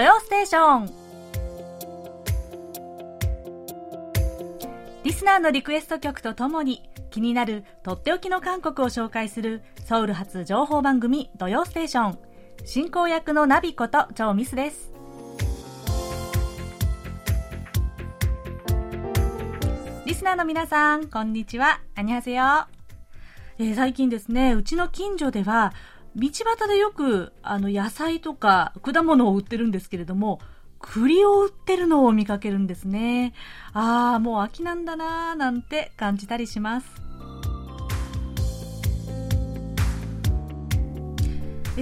土曜ステーション。リスナーのリクエスト曲とともに気になるとっておきの韓国を紹介するソウル発情報番組土曜ステーション。進行役のナビことチョウミスです。リスナーの皆さんこんにちは。アニハセヨ、えー、最近ですねうちの近所では道端でよくあの野菜とか果物を売ってるんですけれども栗を売ってるのを見かけるんですね。ああ、もう秋なんだなーなんて感じたりします。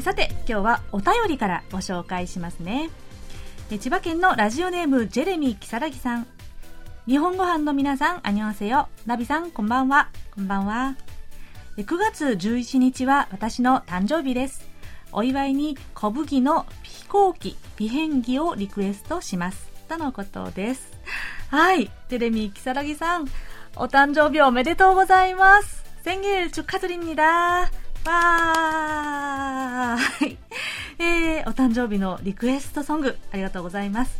さて、今日はお便りからご紹介しますね。千葉県のラジオネームジェレミー・キサラギさん。日本ご飯の皆さん、あにわせよ。ナビさん、こんばんは。こんばんは。9月11日は私の誕生日です。お祝いに小麦の飛行機、微変儀をリクエストします。とのことです。はい。テレミキサラギさん、お誕生日おめでとうございます。생일축하드립니다わーい。えー、お誕生日のリクエストソング、ありがとうございます。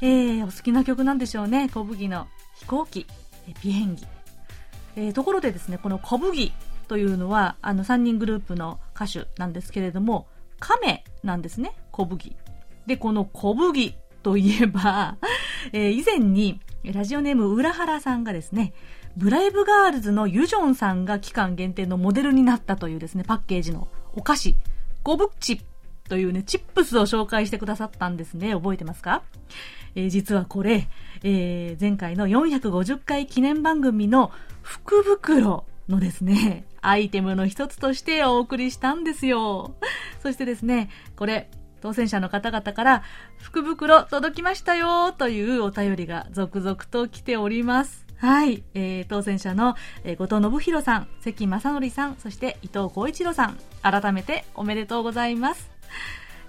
えー、お好きな曲なんでしょうね。小麦の飛行機、微変儀。えー、ところでですね、この小麦 というのは、あの3人グループの歌手なんですけれども、亀なんですね、小麦。で、この小麦といえば、えー、以前にラジオネーム浦原さんがですね、ブライブガールズのユジョンさんが期間限定のモデルになったというですね、パッケージのお菓子、ゴブチというね、チップスを紹介してくださったんですね。覚えてますか？え、実はこれ、えー、前回の450回記念番組の福袋のですね、アイテムの一つとしてお送りしたんですよ。そしてですね、これ、当選者の方々から福袋届きましたよというお便りが続々と来ております。はい。えー、当選者の、え、後藤信弘さん、関正則さん、そして伊藤浩一郎さん、改めておめでとうございます。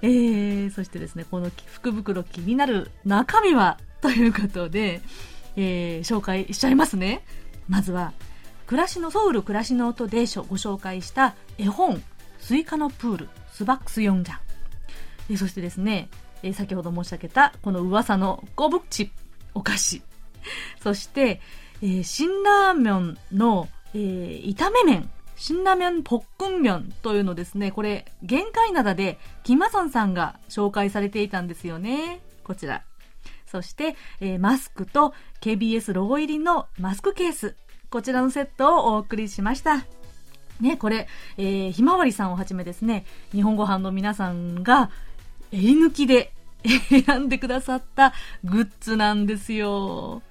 えー、そしてですね、この福袋気になる中身はということで、えー、紹介しちゃいますね。まずは、暮らしのソウル暮らしの音でご紹介した絵本スイカのプール 수박 수영장 そしてですね、え先ほど申し上げたこの噂の 꼬북칩 お菓子 そして、え、辛ラーメンの、えー、炒め麺辛ラーメンポックン麺というのですね、これ、限界灘で、キマソンさんが紹介されていたんですよね。こちら。そして、えー、マスクと KBS ロゴ入りのマスクケース。こちらのセットをお送りしました。ね、これ、えー、ひまわりさんをはじめですね、日本ご飯の皆さんが、えり抜きで 選んでくださったグッズなんですよ。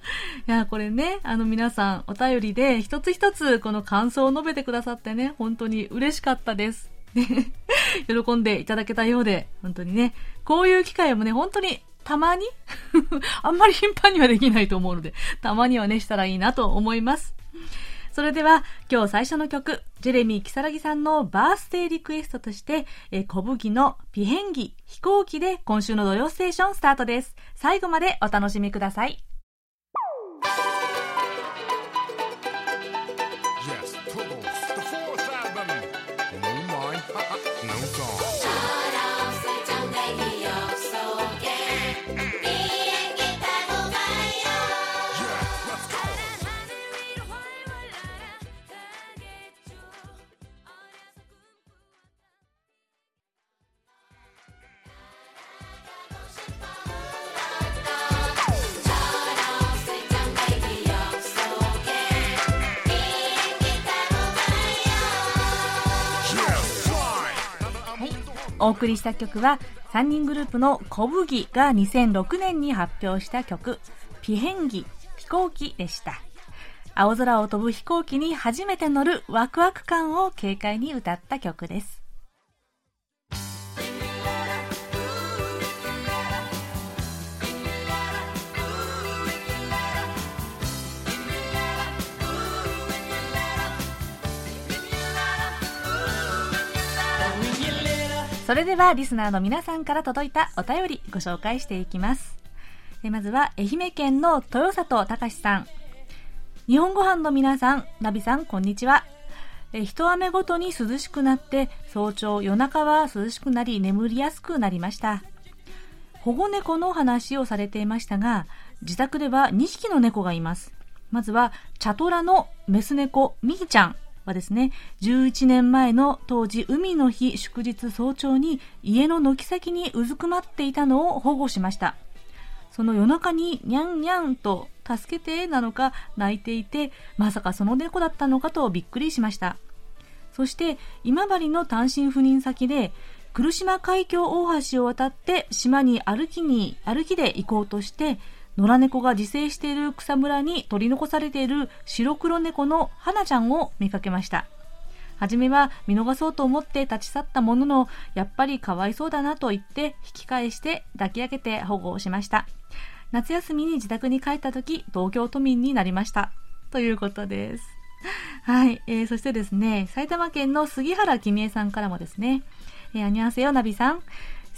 いや、これね、あの皆さんお便りで一つ一つこの感想を述べてくださってね、本当に嬉しかったです。喜んでいただけたようで、本当にね、こういう機会もね、本当にたまに あんまり頻繁にはできないと思うので、たまにはね、したらいいなと思います。それでは、今日最初の曲、ジェレミー・キサラギさんのバースデーリクエストとして、え小麦のピヘンギ、飛行機で今週の土曜ステーションスタートです。最後までお楽しみください。お送りした曲は3人グループの小麦が2006年に発表した曲「ピヘンギ飛行機」でした。青空を飛ぶ飛行機に初めて乗るワクワク感を軽快に歌った曲です。それではリスナーの皆さんから届いたお便りご紹介していきます。まずは愛媛県の豊里隆さん。日本ご飯の皆さん、ナビさん、こんにちは。え一雨ごとに涼しくなって、早朝、夜中は涼しくなり眠りやすくなりました。保護猫の話をされていましたが、自宅では2匹の猫がいます。まずは、チャトラのメス猫、ミヒちゃんはですね、11年前の当時海の日祝日早朝に家の軒先にうずくまっていたのを保護しました。その夜中ににゃんにゃんと助けてなのか泣いていて、まさかその猫だったのかとびっくりしました。そして今治の単身赴任先で来島海峡大橋を渡って島に歩きに歩きで行こうとして野良猫が自生している草むらに取り残されている白黒猫の花ちゃんを見かけました。はじめは見逃そうと思って立ち去ったものの、やっぱりかわいそうだなと言って引き返して抱き上げて保護をしました。夏休みに自宅に帰った時、東京都民になりました。ということです。はい、えー、そしてですね、埼玉県の杉原君江さんからもですね、えー、アニュアセヨナビさん、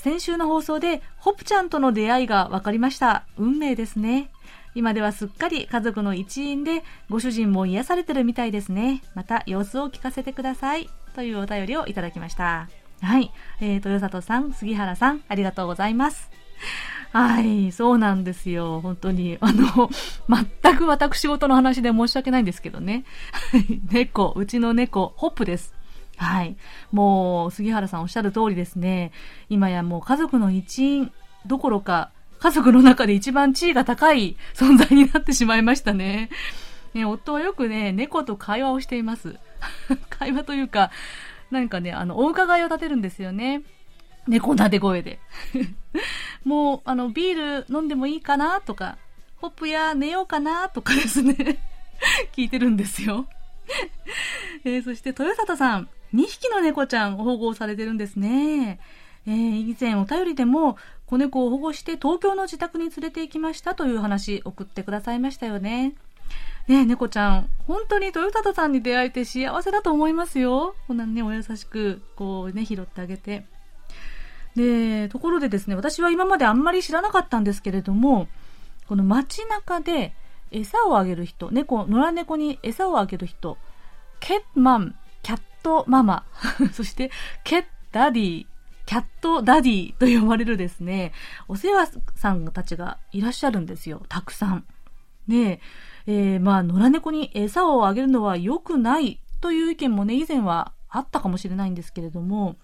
先週の放送で、ホプちゃんとの出会いが分かりました。運命ですね。今ではすっかり家族の一員で、ご主人も癒されてるみたいですね。また様子を聞かせてください。というお便りをいただきました。はい。えー、豊里さん、杉原さん、ありがとうございます。はい、そうなんですよ。本当に。あの、全く私事の話で申し訳ないんですけどね。猫、うちの猫、ホップです。はい。もう、杉原さんおっしゃる通りですね。今やもう家族の一員どころか、家族の中で一番地位が高い存在になってしまいましたね。ね夫はよくね、猫と会話をしています。会話というか、なんかね、あの、お伺いを立てるんですよね。猫なで声で。もう、あの、ビール飲んでもいいかなとか、ホップや寝ようかなとかですね。聞いてるんですよ。えー、そして、豊里さん。2匹の猫ちゃん保護されてるんですね。えー、以前お便りでも子猫を保護して東京の自宅に連れて行きましたという話送ってくださいましたよね。ね猫ちゃん、本当に豊田さんに出会えて幸せだと思いますよ。こんなね、お優しく、こうね、拾ってあげて。で、ところでですね、私は今まであんまり知らなかったんですけれども、この街中で餌をあげる人、猫、野良猫に餌をあげる人、ケッマンcat mama、そして캣대디、cat daddy と呼ばれるですね、お世話さんたちがいらっしゃるんですよ。たくさん。で、えー、まあ、野良猫に餌をあげるのは良くないという意見もね、以前はあったかもしれないんですけれども、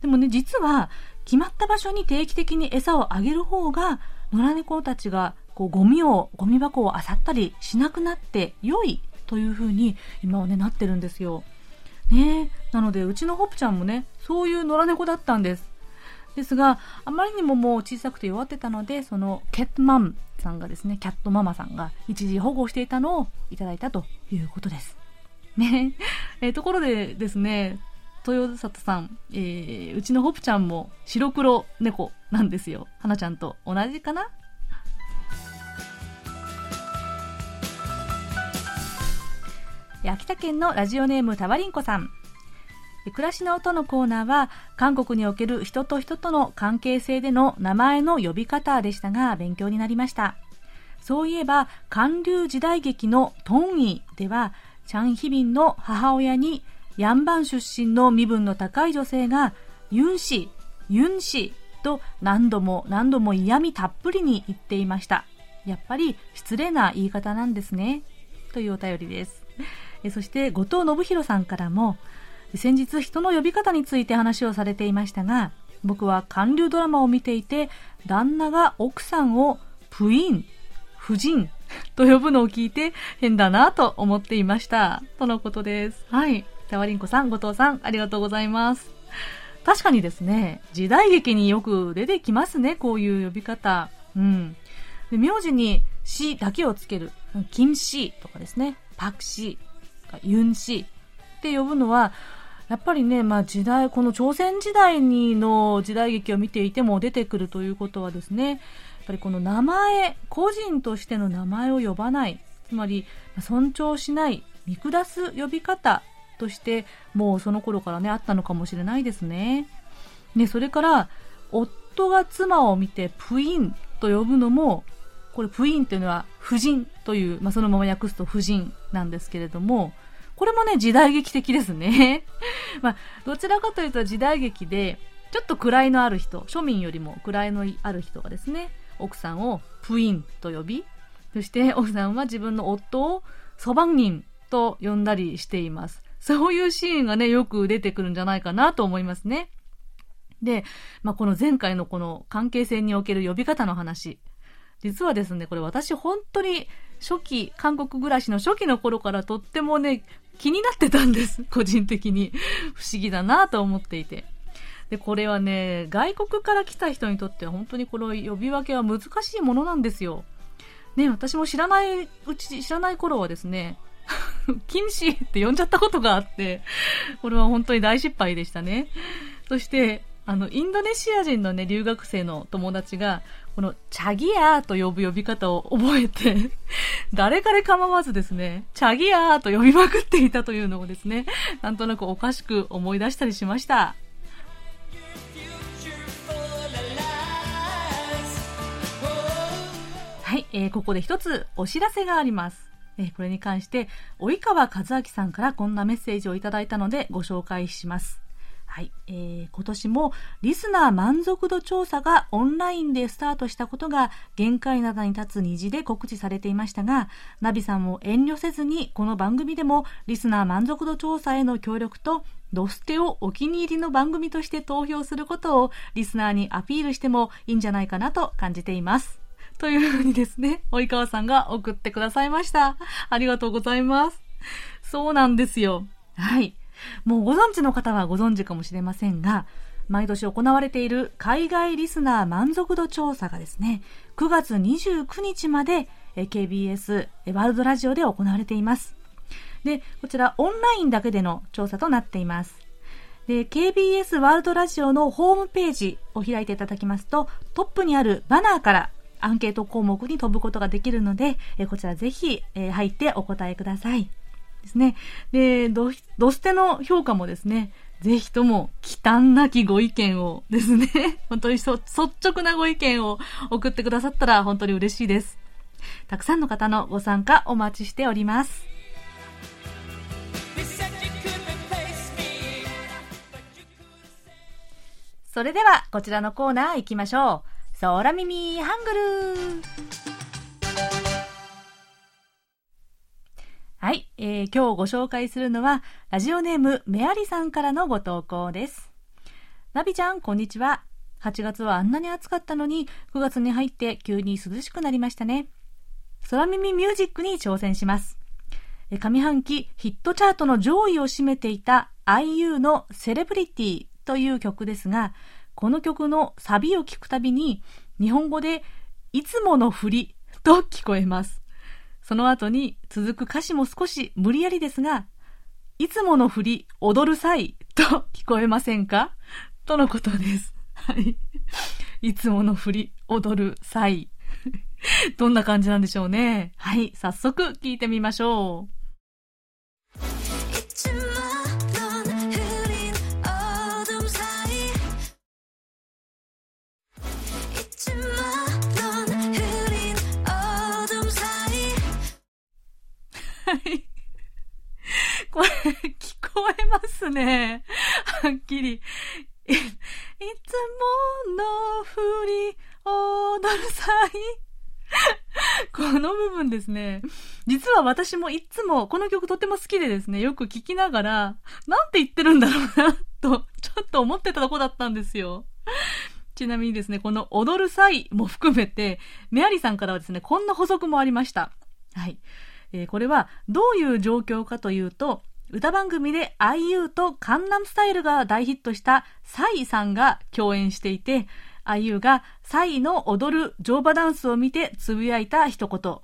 でもね、実は、決まった場所に定期的に餌をあげる方が、野良猫たちが、こう、ゴミを、ゴミ箱を漁ったりしなくなって良いというふうに、今はね、なってるんですよ。ねなので、うちのホップちゃんもね、そういう野良猫だったんです。ですが、あまりにももう小さくて弱ってたので、そのキャットマンさんがですね、キャットママさんが一時保護していたのをいただいたということです。ね。え、ところでですね、豊里さん、えー、うちのホップちゃんも白黒猫なんですよ。花ちゃんと同じかな？秋田県のラジオネームたわりんこさん。暮らしの音のコーナーは、韓国における人と人との関係性での名前の呼び方でしたが、勉強になりました。そういえば、韓流時代劇のトンイでは、チャンヒビンの母親に、ヤンバン出身の身分の高い女性が、ユン氏、ユン氏と何度も何度も嫌味たっぷりに言っていました。やっぱり失礼な言い方なんですね。というお便りです。そして後藤信弘さんからも、先日人の呼び方について話をされていましたが、僕は韓流ドラマを見ていて、旦那が奥さんをプイン、夫人と呼ぶのを聞いて変だなと思っていました。とのことです。はい。さわりんこさん、後藤さん、ありがとうございます。確かにですね、時代劇によく出てきますね、こういう呼び方。うん。で名字に死だけをつける。金死とかですね。パクシユンシって呼ぶのは、やっぱりね、まあ時代、この朝鮮時代にの時代劇を見ていても出てくるということはですね、やっぱりこの名前、個人としての名前を呼ばない、つまり尊重しない、見下す呼び方として、もうその頃からね、あったのかもしれないですね。ね、それから、夫が妻を見てプインと呼ぶのも、これプインっていうのは夫人という、まあ、そのまま訳すと夫人なんですけれども、これもね、時代劇的ですね。まあ、どちらかというと時代劇で、ちょっと位のある人、庶民よりも位のある人がですね、奥さんをプインと呼び、そして奥さんは自分の夫をソバン人と呼んだりしています。そういうシーンがね、よく出てくるんじゃないかなと思いますね。で、まあ、この前回のこの関係性における呼び方の話。実はですね、これ私本当に初期、韓国暮らしの初期の頃からとってもね、気になってたんです。個人的に。不思議だなと思っていて。で、これはね、外国から来た人にとっては本当にこの呼び分けは難しいものなんですよ。ね、私も知らないうち、知らない頃はですね、禁止って呼んじゃったことがあって、これは本当に大失敗でしたね。そして、あの、インドネシア人のね、留学生の友達が、この、チャギアーと呼ぶ呼び方を覚えて、誰彼構わずですね、チャギアーと呼びまくっていたというのをですね、なんとなくおかしく思い出したりしました。はい、えー、ここで一つお知らせがあります。えー、これに関して、及川和明さんからこんなメッセージをいただいたのでご紹介します。はい、えー、今年もリスナー満足度調査がオンラインでスタートしたことが限界などに立つ虹で告知されていましたが、ナビさんも遠慮せずにこの番組でもリスナー満足度調査への協力とドステをお気に入りの番組として投票することをリスナーにアピールしてもいいんじゃないかなと感じています。というふうにですね、及川さんが送ってくださいました。ありがとうございます。そうなんですよ。はい。もうご存知の方はご存知かもしれませんが、毎年行われている海外リスナー満足度調査がですね、9月29日まで KBS ワールドラジオで行われています。で、こちらオンラインだけでの調査となっています。で、KBS ワールドラジオのホームページを開いていただきますと、トップにあるバナーからアンケート項目に飛ぶことができるので、こちらぜひ入ってお答えください。ですね。で、ドドステの評価もですね、ぜひとも、忌憚なきご意見をですね、本当に率直なご意見を送ってくださったら本当に嬉しいです。たくさんの方のご参加お待ちしております。それでは、こちらのコーナー行きましょう。ソーラミミハングルはい、えー、今日ご紹介するのは、ラジオネームメアリさんからのご投稿です。ナビちゃん、こんにちは。8月はあんなに暑かったのに、9月に入って急に涼しくなりましたね。空耳ミュージックに挑戦します。上半期ヒットチャートの上位を占めていた IU のセレブリティという曲ですが、この曲のサビを聞くたびに、日本語でいつもの振りと聞こえます。その後に続く歌詞も少し無理やりですが、いつもの振り、踊る際と聞こえませんか？とのことです。はい。いつもの振り、踊る際。どんな感じなんでしょうね。はい。早速聞いてみましょう。い。これ、聞こえますね。はっきり。い、いつもの振り、踊る際。この部分ですね。実は私もいつもこの曲とっても好きでですね、よく聴きながら、なんて言ってるんだろうな、と、ちょっと思ってたとこだったんですよ。ちなみにですね、この踊る際も含めて、メアリさんからはですね、こんな補足もありました。はい。えー、これはどういう状況かというと、歌番組で IU とカンナムスタイルが大ヒットしたサイさんが共演していて、IU がサイの踊る乗馬ダンスを見てつぶやいた一言。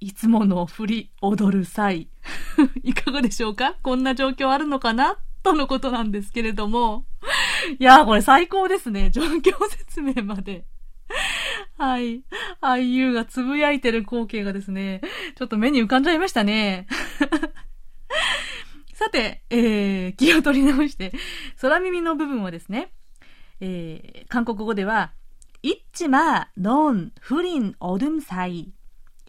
いつもの振り踊るサイ。いかがでしょうか？こんな状況あるのかな？とのことなんですけれども。いやーこれ最高ですね。状況説明まで。はい。IU がつぶやいてる光景がですね、ちょっと目に浮かんじゃいましたね。さて、えー、気を取り直して、空耳の部分はですね、えー、韓国語では、いっちま、のん、ふりん、おどむさい。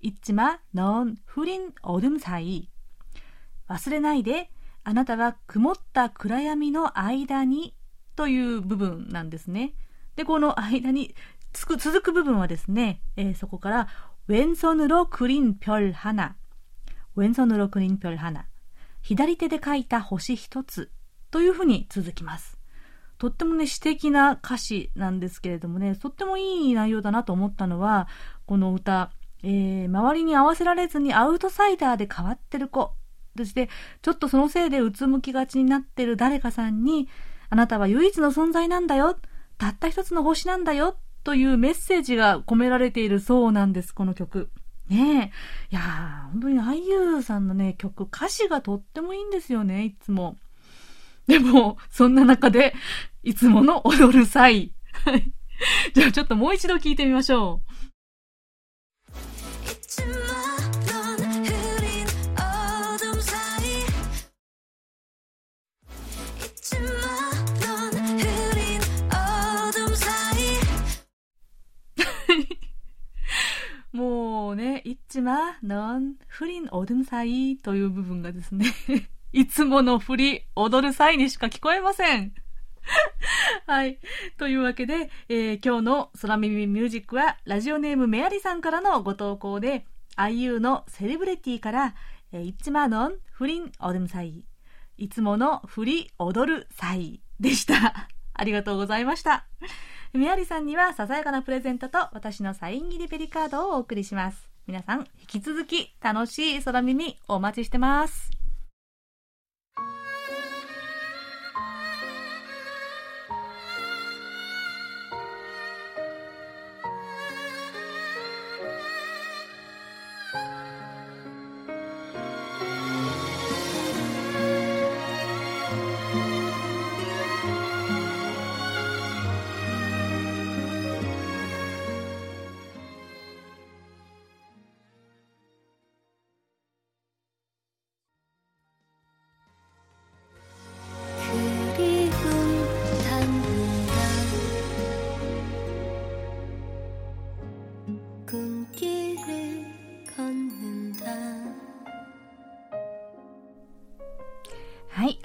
いっちま、のん、ふりん、おどむさい。忘れないで、あなたは曇った暗闇の間に、という部分なんですね。で、この間につく続く部分はですね、えー、そこから、왼손으로그린별하나 왼손으로그린별하나左手で書いた星一つというふうに続きます。とってもね、詩的な歌詞なんですけれどもね、とってもいい内容だなと思ったのは、この歌、えー、周りに合わせられずにアウトサイダーで変わってる子、そして、ちょっとそのせいでうつむきがちになってる誰かさんに、あなたは唯一の存在なんだよ、たった一つの星なんだよ、 というメッセージが込められているそうなんです、この曲。ねえ。いやー、本当に IU さんのね、曲、歌詞がとってもいいんですよね、いつも。でも、そんな中で、いつもの踊る際。じゃあちょっともう一度聞いてみましょう。もうね、いっちま、のん、不倫おどむさいという部分がですね いつものふり、踊る際にしか聞こえません。はい。というわけで、えー、今日の空耳ミュージックは、ラジオネームメアリさんからのご投稿で、IU のセレブレティから、えー、いっちまのん、不倫おどむさい。いつものふり、踊るさいでした。ありがとうございました。みやりさんにはささやかなプレゼントと私のサイン切りペリカードをお送りします。皆さん、引き続き楽しい空耳お待ちしてます。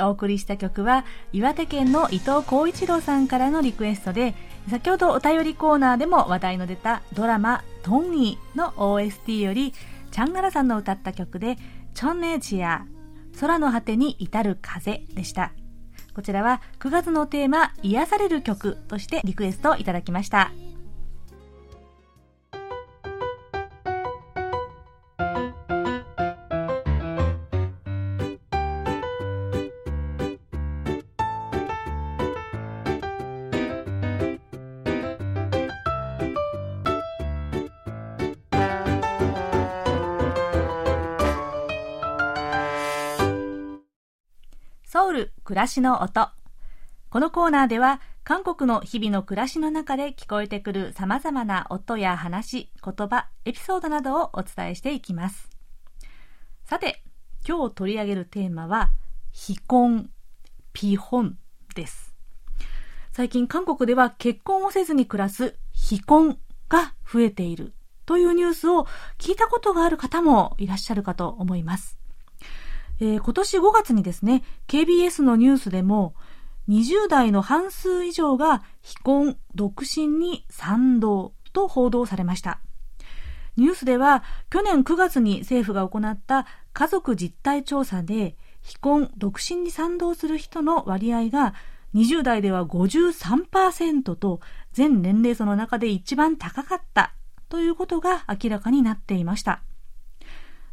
お送りした曲は岩手県の伊藤浩一郎さんからのリクエストで先ほどお便りコーナーでも話題の出たドラマ「トンニー」の OST よりチャンガラさんの歌った曲で「チョンネジア空の果てに至る風」でした。こちらは9月のテーマ「癒される曲」としてリクエストいただきました。暮らしの音。このコーナーでは韓国の日々の暮らしの中で聞こえてくる様々な音や話、言葉、エピソードなどをお伝えしていきます。さて、今日取り上げるテーマは、非婚、ピホンです。最近韓国では結婚をせずに暮らす非婚が増えているというニュースを聞いたことがある方もいらっしゃるかと思います。えー、今年5月にですね、KBS のニュースでも、20代の半数以上が非婚、独身に賛同と報道されました。ニュースでは、去年9月に政府が行った家族実態調査で、非婚、独身に賛同する人の割合が、20代では53%と、全年齢層の中で一番高かったということが明らかになっていました。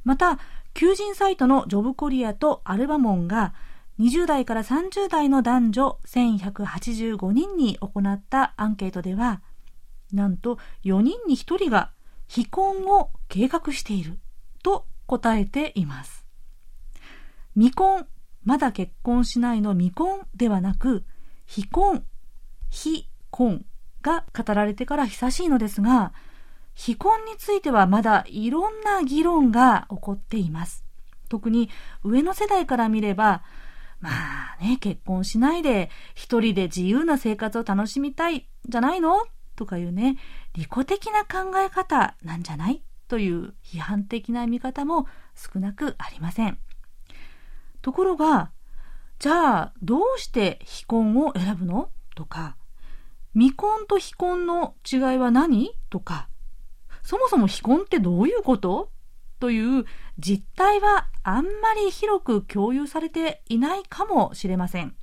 また、求人サイトのジョブコリアとアルバモンが20代から30代の男女1185人に行ったアンケートでは、なんと4人に1人が非婚を計画していると答えています。未婚、まだ結婚しないの未婚ではなく、非婚、非婚が語られてから久しいのですが、非婚についてはまだいろんな議論が起こっています。特に上の世代から見れば、まあね、結婚しないで一人で自由な生活を楽しみたいじゃないの？とかいうね、利己的な考え方なんじゃない？という批判的な見方も少なくありません。ところが、じゃあどうして非婚を選ぶの？とか、未婚と非婚の違いは何？とか、そもそも非婚ってどういうこと？という実態はあんまり広く共有されていないかもしれません。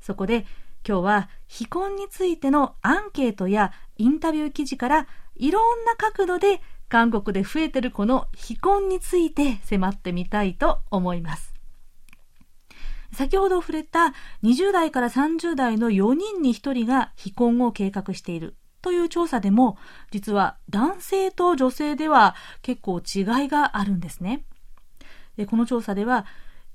そこで今日は非婚についてのアンケートやインタビュー記事からいろんな角度で韓国で増えてるこの非婚について迫ってみたいと思います。先ほど触れた20代から30代の4人に1人が非婚を計画しているという調査でも、実は男性と女性では結構違いがあるんですね。でこの調査では、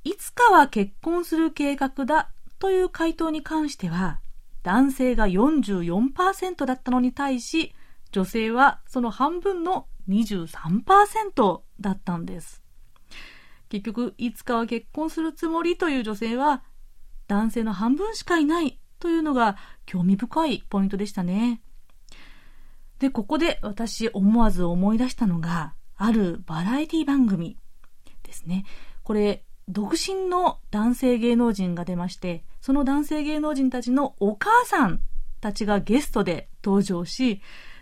いつかは結婚する計画だという回答に関しては、男性が44%だったのに対し、女性はその半分の23%だったんです。結局、いつかは結婚するつもりという女性は、男性の半分しかいないというのが興味深いポイントでしたね。で、ここで私思わず思い出したのが、あるバラエティ番組ですね。これ、独身の男性芸能人が出まして、その男性芸能人たちのお母さんたちがゲストで登場し、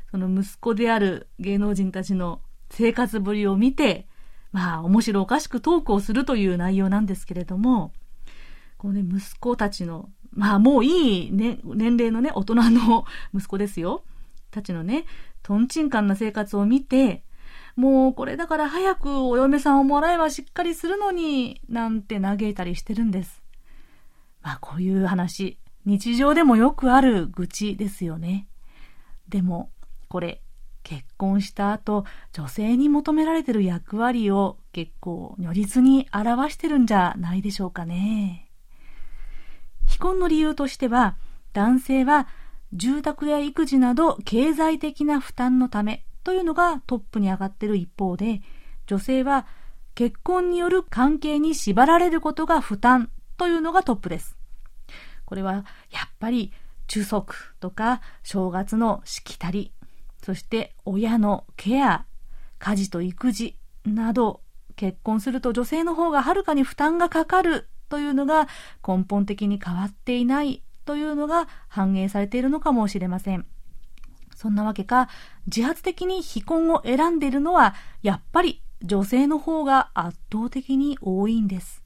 その息子である芸能人たちの生活ぶりを見て、まあ面白おかしくトークをするという内容なんですけれども、このね、息子たちの、まあもういい、ね、年齢のね、大人の息子ですよ。たちのね、トンチンカンな生活を見て、もうこれだから早くお嫁さんをもらえばしっかりするのに、なんて嘆いたりしてるんです。まあこういう話、日常でもよくある愚痴ですよね。でも、これ、結婚した後、女性に求められてる役割を結構如実に表してるんじゃないでしょうかね。非婚の理由としては、男性は住宅や育児など経済的な負担のためというのがトップに上がっている一方で、女性は結婚による関係に縛られることが負担というのがトップです。これはやっぱり中足とか正月のしきたり、そして親のケア、家事と育児など結婚すると女性の方がはるかに負担がかかるというのが根本的に変わっていないというのが反映されているのかもしれません。そんなわけか、自発的に非婚を選んでいるのは、やっぱり女性の方が圧倒的に多いんです。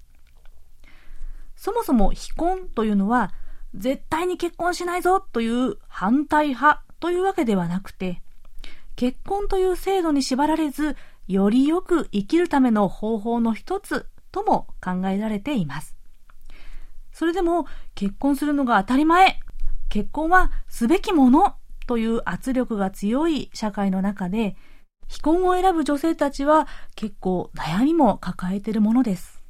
そもそも非婚というのは、絶対に結婚しないぞという反対派というわけではなくて、結婚という制度に縛られず、よりよく生きるための方法の一つとも考えられています。それでも結婚するのが当たり前、結婚はすべきものという圧力が強い社会の中で、非婚を選ぶ女性たちは結構悩みも抱えているものです。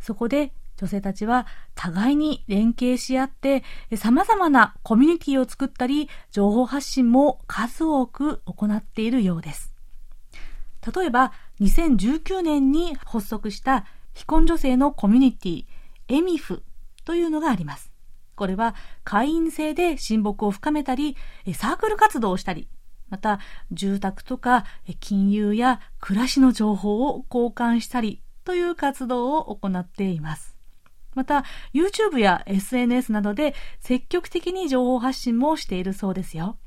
そこで女性たちは互いに連携し合って様々なコミュニティを作ったり情報発信も数多く行っているようです。例えば2019年に発足した非婚女性のコミュニティエミフというのがあります。これは会員制で親睦を深めたり、サークル活動をしたり、また住宅とか金融や暮らしの情報を交換したりという活動を行っています。また YouTube や SNS などで積極的に情報発信もしているそうですよ。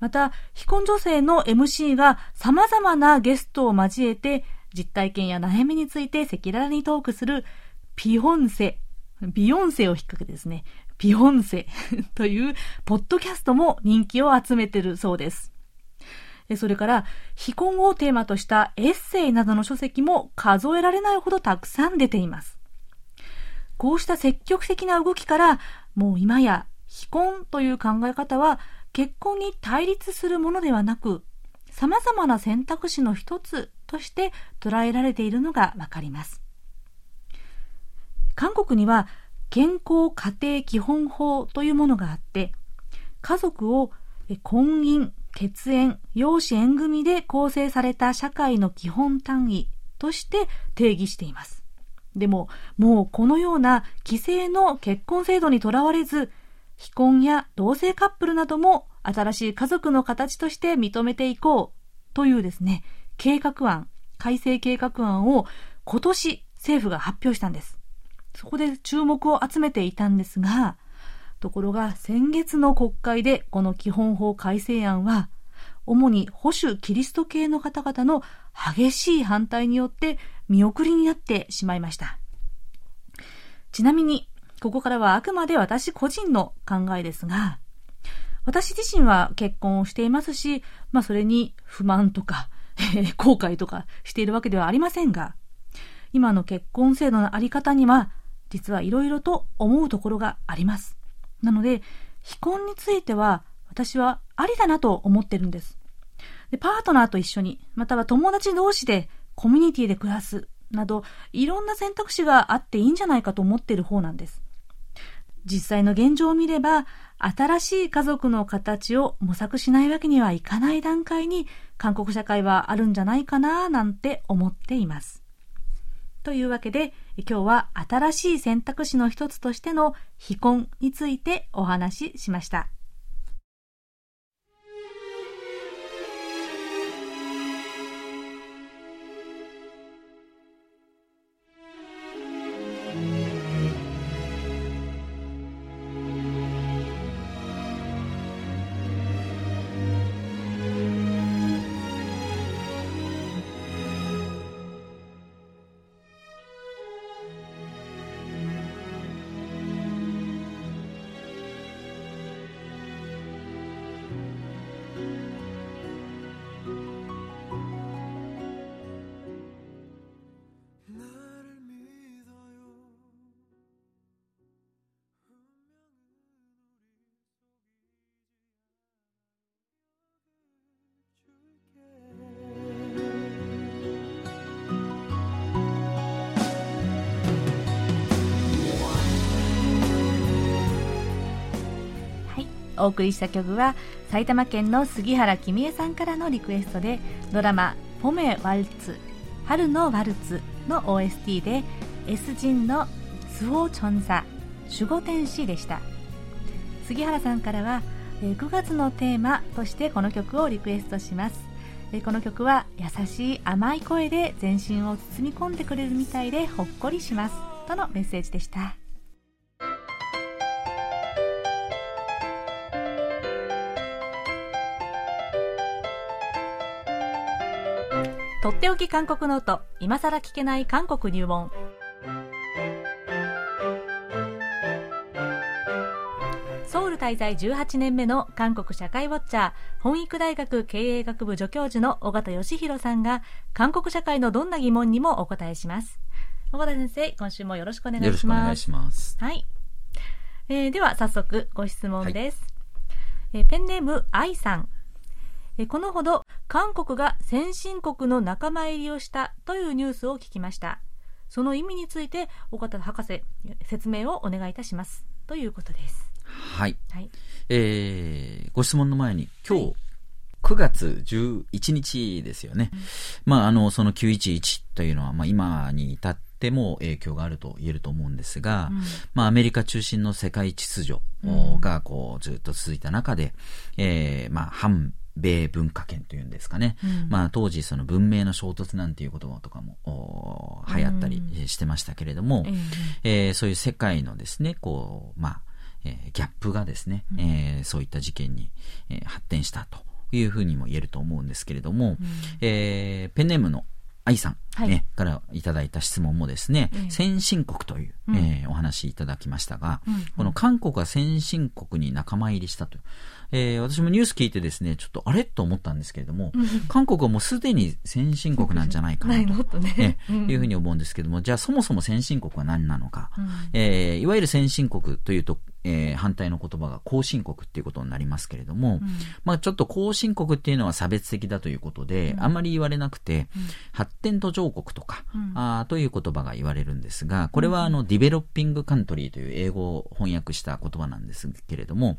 また、非婚女性の MC が様々なゲストを交えて実体験や悩みについて赤裸々にトークするピホンセビヨンセを引っ掛けてですね、ビヨンセというポッドキャストも人気を集めてるそうです。それから、非婚をテーマとしたエッセイなどの書籍も数えられないほどたくさん出ています。こうした積極的な動きから、もう今や非婚という考え方は結婚に対立するものではなく、様々な選択肢の一つとして捉えられているのがわかります。韓国には健康家庭基本法というものがあって、家族を婚姻、血縁、養子縁組で構成された社会の基本単位として定義しています。でも、もうこのような規制の結婚制度にとらわれず、非婚や同性カップルなども新しい家族の形として認めていこうというですね、計画案、改正計画案を今年政府が発表したんです。そこで注目を集めていたんですが、ところが先月の国会でこの基本法改正案は、主に保守キリスト系の方々の激しい反対によって見送りになってしまいました。ちなみに、ここからはあくまで私個人の考えですが、私自身は結婚をしていますし、まあそれに不満とか、えー、後悔とかしているわけではありませんが、今の結婚制度のあり方には、実はいろいろと思うところがあります。なので、非婚については、私はありだなと思ってるんです。で、パートナーと一緒に、または友達同士でコミュニティで暮らす、など、いろんな選択肢があっていいんじゃないかと思ってる方なんです。実際の現状を見れば、新しい家族の形を模索しないわけにはいかない段階に韓国社会はあるんじゃないかななんて思っています。というわけで、今日は新しい選択肢の一つとしての非婚についてお話ししました。お送りした曲は埼玉県の杉原君江さんからのリクエストでドラマ「ポメワルツ春のワルツ」の OST で S 人のスオチョンサ守護天使でした。杉原さんからは9月のテーマとしてこの曲をリクエストします。この曲は優しい甘い声で全身を包み込んでくれるみたいでほっこりしますとのメッセージでした。とっておき韓国ノート。今さら聞けない韓国入門。ソウル滞在18年目の韓国社会ウォッチャー弘益大学経営学部助教授の緒方義広さんが韓国社会のどんな疑問にもお答えします。緒方先生今週もよろしくお願いします。はい、えー、では早速ご質問です、はい、えー、ペンネーム愛さん。このほど韓国が先進国の仲間入りをしたというニュースを聞きました。その意味について岡田博士説明をお願いいたします。ということです。はい、はい、えー、ご質問の前に今日、はい。9月11日ですよね。うん、まあ、あの、その911というのは、まあ、今に至っても影響があると言えると思うんですが、うん、まあ、アメリカ中心の世界秩序が、こう、ずっと続いた中で、えー、まあ、反米文化圏というんですかね、うん、まあ、当時その文明の衝突なんていう言葉とかも流行ったりしてましたけれども、うん、えー、そういう世界のですねこう、まあえー、ギャップがですね、うん、えー、そういった事件に、えー、発展したというふうにも言えると思うんですけれども、うん、えー、ペンネームの愛さん、ね、はい、からいただいた質問もですね、先進国という、うん、えー、お話いただきましたが、うんうん、この韓国が先進国に仲間入りしたと。えー、私もニュース聞いてですね、ちょっとあれと思ったんですけれども、韓国はもうすでに先進国なんじゃないかなと、ね。いうふうに思うんですけども、じゃあそもそも先進国は何なのか、うん、えー、いわゆる先進国というと、えー、反対の言葉が後進国っていうことになりますけれども、うん、まあちょっと後進国っていうのは差別的だということで、うん、あんまり言われなくて、うん、発展途上国とか、うん、あという言葉が言われるんですが、これはあの、ディベロッピングカントリーという英語を翻訳した言葉なんですけれども、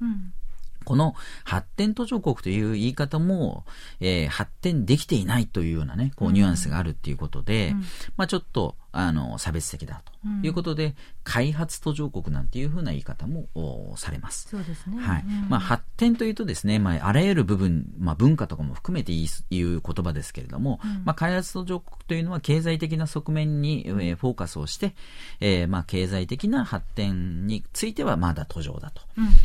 この発展途上国という言い方も、えー、発展できていないというようなね、こうニュアンスがあるっていうことで、うん、まあちょっと、あの、差別的だということで、うん、開発途上国なんていうふうな言い方もされます。そうですね。はい。うん、まあ、発展というとですね、まあ、あらゆる部分、まあ、文化とかも含めて言う言葉ですけれども、うん、まあ、開発途上国というのは経済的な側面に、えー、フォーカスをして、えー、まあ、経済的な発展についてはまだ途上だと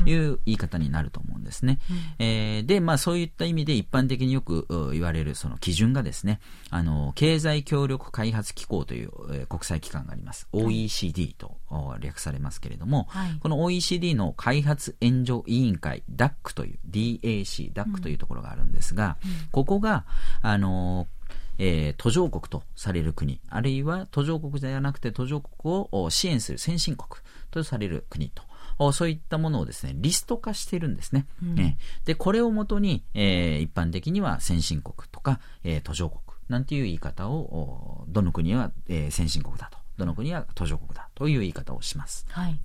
いう言い方になると思うんですね。うん、えー、で、まあ、そういった意味で一般的によく言われるその基準がですね、あの、経済協力開発機構という、えー、国際機関があります。OECD と略されますけれども、はい、この OECD の開発援助委員会 DAC という DAC、DAC というところがあるんですが、うん。ここが、あのえー、途上国とされる国、あるいは途上国ではなくて途上国を支援する先進国とされる国と、そういったものをですね、リスト化しているんですね。うん、えー、で、これをもとに、えー、一般的には先進国とか、えー、途上国なんていう言い方を、どの国は、えー、先進国だと、どの国は途上国だという言い方をします。はい。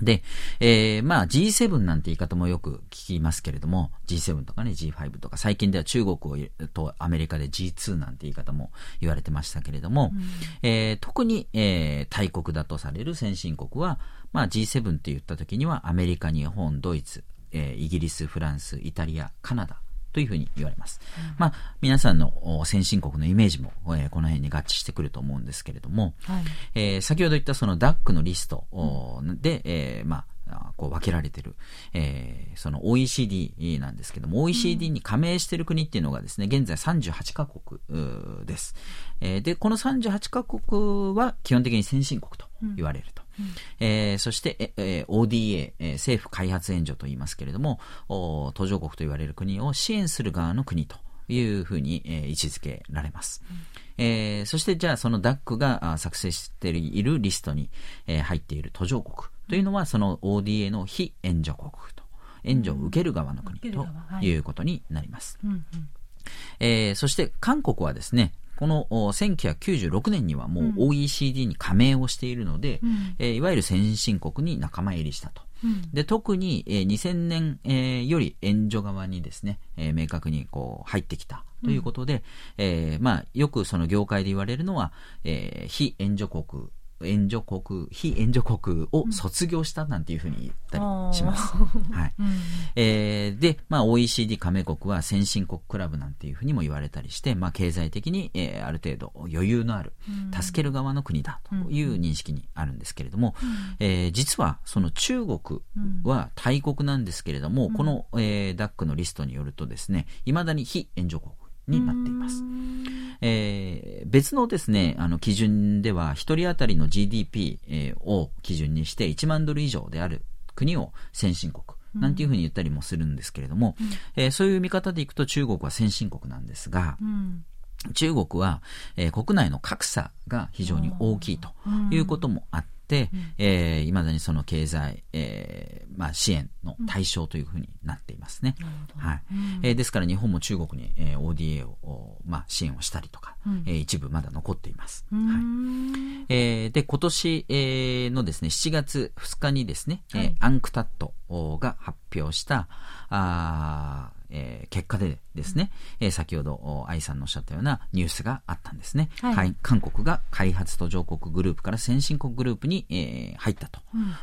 で、えー、まあ G7 なんて言い方もよく聞きますけれども、G7 とかね、G5 とか、最近では中国とアメリカで G2 なんて言い方も言われてましたけれども、うん、えー、特に、えー、大国だとされる先進国は、まあ G7 って言った時にはアメリカ、日本、ドイツ、えー、イギリス、フランス、イタリア、カナダ、というふうに言われます。うん、まあ、皆さんの先進国のイメージも、えー、この辺に合致してくると思うんですけれども、はい、えー、先ほど言ったその DAC のリストで、うん、えー、まあ、こう分けられてる、えー、その OECD なんですけども、OECD に加盟している国っていうのがですね、現在38カ国です。えー、で、この38カ国は基本的に先進国と言われると。うん、えー、そして、えー、ODA、えー、政府開発援助と言いますけれども途上国と言われる国を支援する側の国というふうに、えー、位置づけられます。うん、えー、そしてじゃあその DAC が作成しているリストに、えー、入っている途上国というのはその ODA の非援助国と援助を受ける側の国とい。うことになります。えそして韓国はですね、この1996年にはもう OECD に加盟をしているので、うん、えー、いわゆる先進国に仲間入りしたと。うん、で特に、えー、2000年、えー、より援助側にですね、えー、明確にこう入ってきたということで、うん、えー、まあ、よくその業界で言われるのは、えー、非援助国援助国、非援助国を卒業したなんていうふうに言ったりします。はい。えー、で、まあ OECD 加盟国は先進国クラブなんていうふうにも言われたりして、まあ経済的に、えー、ある程度余裕のある、助ける側の国だという認識にあるんですけれども、えー、実はその中国は大国なんですけれども、この、えー、DAC のリストによるとですね、未だに非援助国になっています。えー、別のですね、あの基準では、1人当たりの GDP を基準にして1万ドル以上である国を先進国。なんていうふうに言ったりもするんですけれども、うん、えー、そういう見方でいくと中国は先進国なんですが、うん中国は、えー、国内の格差が非常に大きいということもあって、、うん、えー、未だにその経済、えーまあ、支援の対象というふうになっていますね。うん、はい。えー、ですから日本も中国に、えー、ODA を、まあ、支援をしたりとか、うん、えー、一部まだ残っています。はい。えー、で、今年、えー、のですね、7月2日にですね、はい、えー、アンクタットが発表した、あえー、結果でですね、えー、先ほど愛さんのおっしゃったようなニュースがあったんですね、はい、韓国が開発途上国グループから先進国グループに、えー、入ったと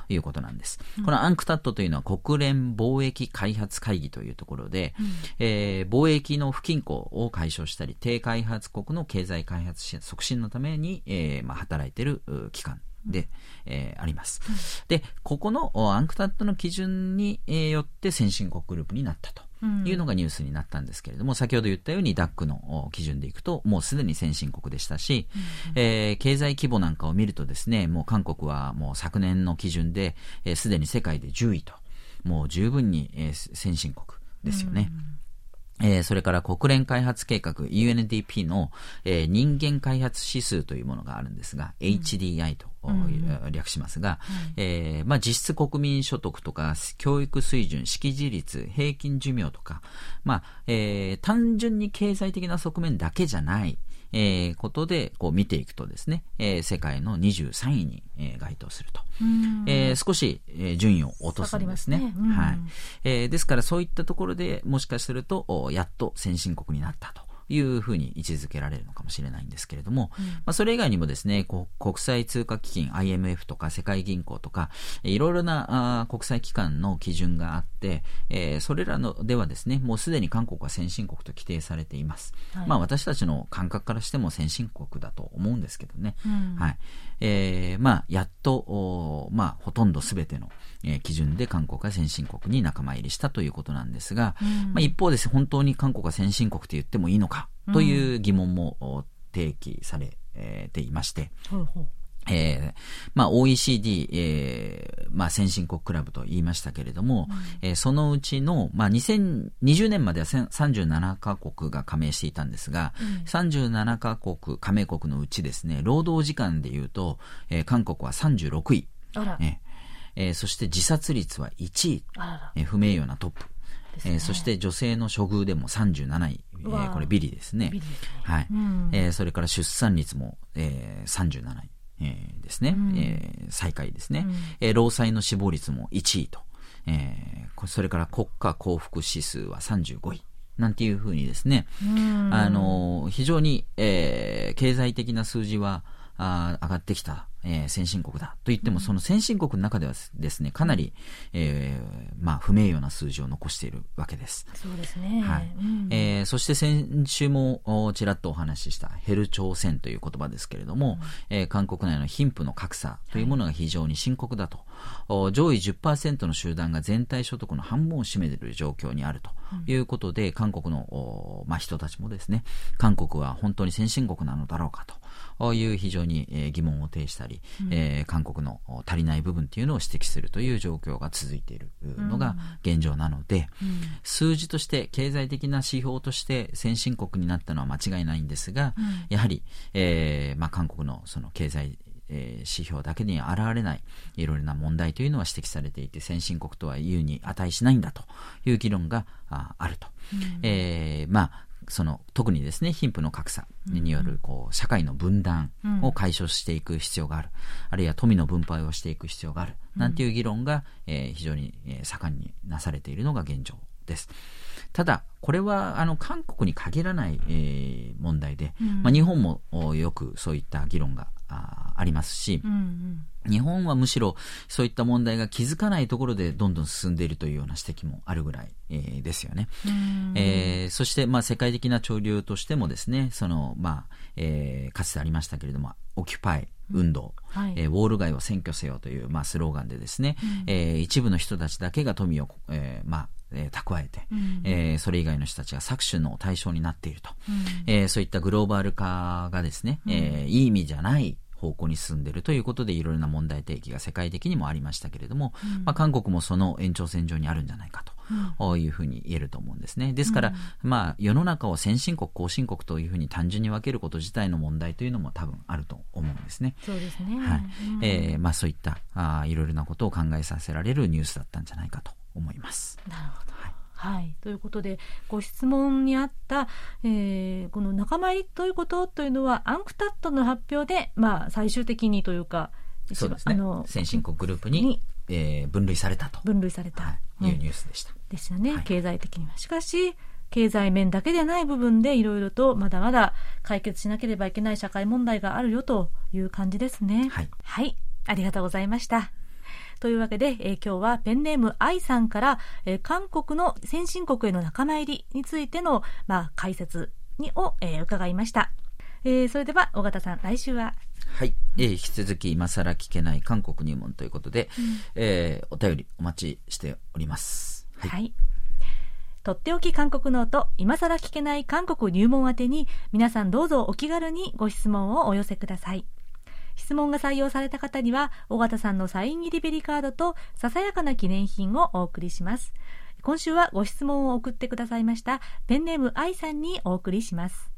いうことなんです、うん、このアンクタットというのは国連貿易開発会議というところで、うん、えー、貿易の不均衡を解消したり低開発国の経済開発促進のために、えーまあ、働いている機関で、えー、あります。で、ここのアンクタットの基準によって先進国グループになったと。いうのがニュースになったんですけれども、先ほど言ったように DAC の基準でいくと、もうすでに先進国でしたし、うん、えー、経済規模なんかを見るとですね、もう韓国はもう昨年の基準で、す、えー、で、に世界で10位と、もう十分に、えー、先進国ですよね。うんえー、それから国連開発計画 UNDP の、えー、人間開発指数というものがあるんですが、うん、HDI と、うん、略しますが、うん、えー、まあ、実質国民所得とか教育水準、識字率、平均寿命とか、まあえー、単純に経済的な側面だけじゃない、えー、ことでこう見ていくとですね、えー、世界の23位に、えー、該当すると、えー、少し、えー、順位を落とすんですね。ね。はい。えー、ですからそういったところでもしかするとやっと先進国になったと。いうふうに位置づけられるのかもしれないんですけれども、うんまあ、それ以外にもですね、国際通貨基金 IMF とか世界銀行とか、いろいろなあー国際機関の基準があって、えーそれらのではですね、もうすでに韓国は先進国と規定されています。はいまあ私たちの感覚からしても先進国だと思うんですけどね。うんはい。えーまあ、やっと、まあ、ほとんどすべての、えー基準で韓国が先進国に仲間入りしたということなんですが、うん。まあ、一方です、本当に韓国が先進国と言ってもいいのかという疑問も、お提起されえーていまして、ほうほう。えーまあ OECD、えーまあ先進国クラブと言いましたけれども、えーそのうちの、まあ2020年まではせん37カ国が加盟していたんですが、37カ国、加盟国のうちですね、労働時間で言うと、えー韓国は36位、あら。えーえーそして自殺率は1位、えー不名誉なトップ、ね。えーそして女性の処遇でも37位、えーこれビリですね。はい。うん。えーそれから出産率も、えー37位、えーですね。うん。えー最下位ですね。うん。えー労災の死亡率も1位と。えーこそれから国家幸福指数は35位。なんていうふうにですね、うん。あのー非常に、えー経済的な数字はあー上がってきた、えー先進国だと言っても、その先進国の中ではですね、かなり、えーまあ、不名誉な数字を残しているわけです。そうですね。はい。うん。えーそして先週もおちらっとお話ししたヘル朝鮮という言葉ですけれども、えー韓国内の貧富の格差というものが非常に深刻だと、お上位10%の集団が全体所得の半分を占めている状況にあるということで、韓国のおまあ、人たちもですね、韓国は本当に先進国なのだろうかという非常に、えー疑問を呈したり、えー韓国のお足りない部分というのを指摘するという状況が続いているのが現状なので、数字として経済的な指標として先進国になったのは間違いないんですが、やはり、えーまあ、韓国のその経済えー指標だけに現れないいろいろな問題というのは指摘されていて先進国とは言うに値しないんだという議論がああると、えーまあその特にですね貧富の格差によるこう社会の分断を解消していく必要がある、あるいは富の分配をしていく必要がある。なんていう議論が、えー非常にえー盛んになされているのが現状です。ただ、これはあの韓国に限らない、えー問題で、まあ、日本もおよくそういった議論があありますし、うんうん。日本はむしろそういった問題が気づかないところでどんどん進んでいるというような指摘もあるぐらい、えーですよね。えーそして、まあ、世界的な潮流としてもですね、その、まあ、えーかつてありましたけれども、オキュパイ運動、はい。えーウォール街を占拠せよという、まあ、スローガンでですね、えー一部の人たちだけが富を、えーまあ、えー蓄えて、えーそれ以外の人たちが搾取の対象になっていると、えーそういったグローバル化がですね、えーいい意味じゃない方向に進んでいるということでいろいろな問題提起が世界的にもありましたけれども、まあ、韓国もその延長線上にあるんじゃないかというふうに言えると思うんですね。ですから、まあ、世の中を先進国、後進国というふうに単純に分けること自体の問題というのも多分あると思うんですね。そうですね。はい。うん。えーまあ、そういったあーいろいろなことを考えさせられるニュースだったんじゃないかと思います。なるほど。はい、ということでご質問にあった、えーこの仲間入りということというのはアンクタットの発表で、まあ、最終的にというかそうですねあの。先進国グループににえー分類されたと、分類された、はい、いうニュースでした。ですよね、はい経済的には。しかし経済面だけでない部分でいろいろとまだまだ解決しなければいけない社会問題があるよという感じですね。はいはい。ありがとうございました。というわけで、えー今日はペンネーム愛さんから、えー韓国の先進国への仲間入りについての、まあ、解説にを、えー伺いました。えーそれでは、尾形さん、来週ははい。えー引き続き、今更聞けない韓国入門ということで、えーお便りお待ちしております。はい。はい。とっておき韓国ノート、今更聞けない韓国入門宛てに、皆さんどうぞお気軽にご質問をお寄せください。質問が採用された方には、尾形さんのサイン入りベリカードと、ささやかな記念品をお送りします。今週はご質問を送ってくださいました、ペンネーム愛さんにお送りします。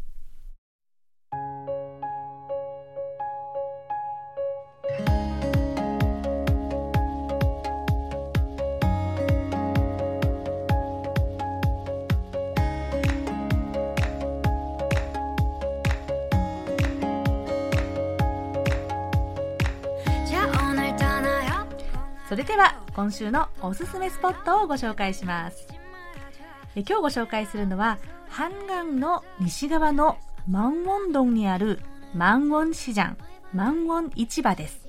それでは今週のおすすめスポットをご紹介しますえ今日ご紹介するのは한강の西側の万ウォン洞にある万ウォン市場、万ウォン市場です。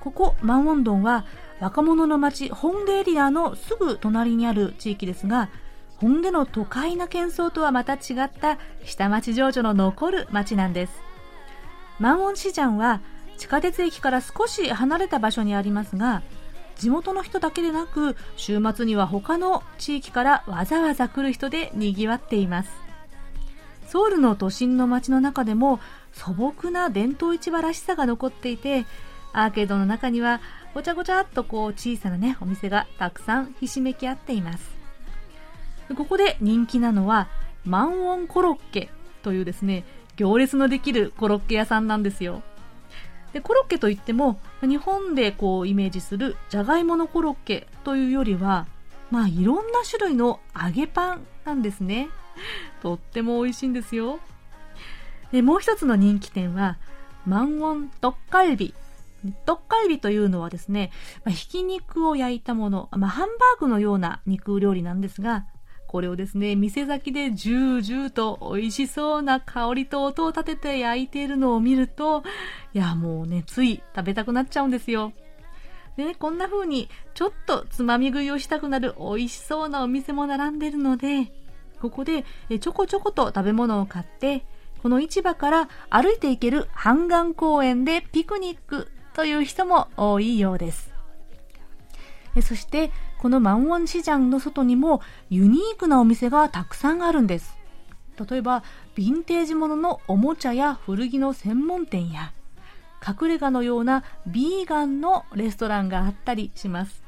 ここ万ウォン洞は若者の街ホンデエリアのすぐ隣にある地域ですが、ホンデの都会な喧騒とはまた違った下町情緒の残る街なんです。万ウォン市場は地下鉄駅から少し離れた場所にありますが、地元の人だけでなく週末には他の地域からわざわざ来る人で賑わっています。ソウルの都心の街の中でも素朴な伝統市場らしさが残っていてアーケードの中にはごちゃごちゃっとこう小さなねお店がたくさんひしめき合っています。ここで人気なのはマンウォンコロッケというですね行列のできるコロッケ屋さんなんですよ。でコロッケといっても日本でこうイメージするじゃがいものコロッケというよりはまあいろんな種類の揚げパンなんですね。とっても美味しいんですよ。でもう一つの人気店はマンウォントッカルビ。トッカルビというのはですね、まあ、ひき肉を焼いたもの、まあ、ハンバーグのような肉料理なんですがこれをですね、店先でジュージューと美味しそうな香りと音を立てて焼いているのを見ると、いや、もうね、つい食べたくなっちゃうんですよ。でね、こんな風に、ちょっとつまみ食いをしたくなる美味しそうなお店も並んでるので、ここでちょこちょこと食べ物を買って、この市場から歩いて行ける半岸公園でピクニックという人も多いようです。そして、このマンウォン市場の外にもユニークなお店がたくさんあるんです。例えば、ヴィンテージもののおもちゃや古着の専門店や、隠れ家のようなビーガンのレストランがあったりします。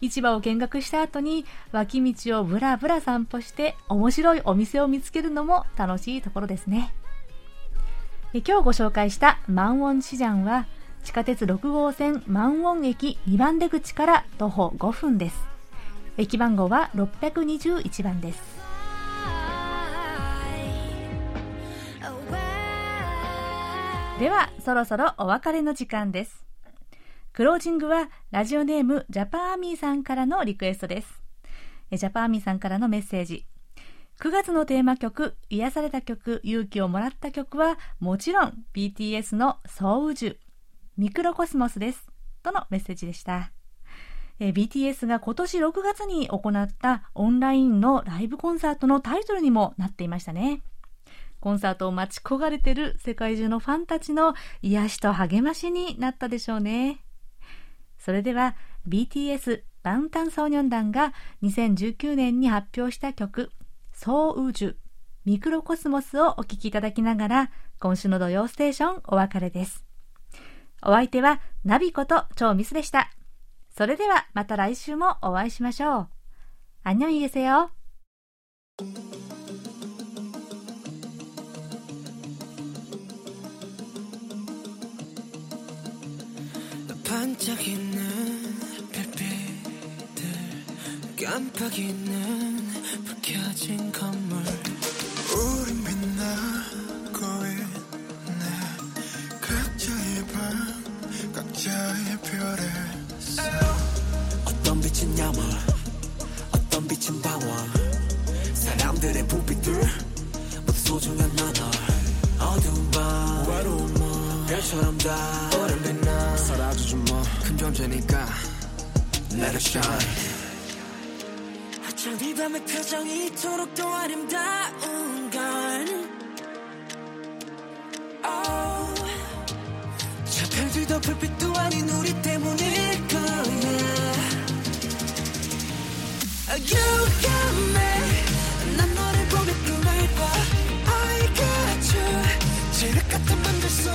市場を見学した後に脇道をブラブラ散歩して面白いお店を見つけるのも楽しいところですね。今日ご紹介したマンウォン市場は地下鉄6号線万ウォン駅2番出口から徒歩5分です。駅番号は621番です。では、そろそろお別れの時間です。クロージングはラジオネームジャパンアミーさんからのリクエストです。ジャパンアミーさんからのメッセージ。9月のテーマ曲、癒された曲、勇気をもらった曲はもちろん BTS のソウジュ。ミクロコスモスです。とのメッセージでした。BTS が今年6月に行ったオンラインのライブコンサートのタイトルにもなっていましたね。コンサートを待ち焦がれてる世界中のファンたちの癒しと励ましになったでしょうね。それでは BTS 방탄소년단 が2019年に発表した曲、소우주、ミクロコスモスをお聴きいただきながら、今週の土曜ステーションお別れです。お相手はナビこと超ミスでした。それではまた来週もお会いしましょう。안녕히계세 요。 반짝이는별빛들깜빡이는불켜진건물 어떤 빛은 야물 어떤 빛은 방황 사람들의 부빛들 모두 소중한 나널 어두운 밤 외로운 밤 별처럼 다 오랜 빛나. 사라져줘 뭐큰 존재니까 Let it shine. 하찮은 이 밤의 표정이 이토록 또 아름다운 별들도 불빛도 아닌 우리 때문일 거야 You got me. 난 너를 보며 꿈을 봐 I got you. 지륵 같은 맘들 속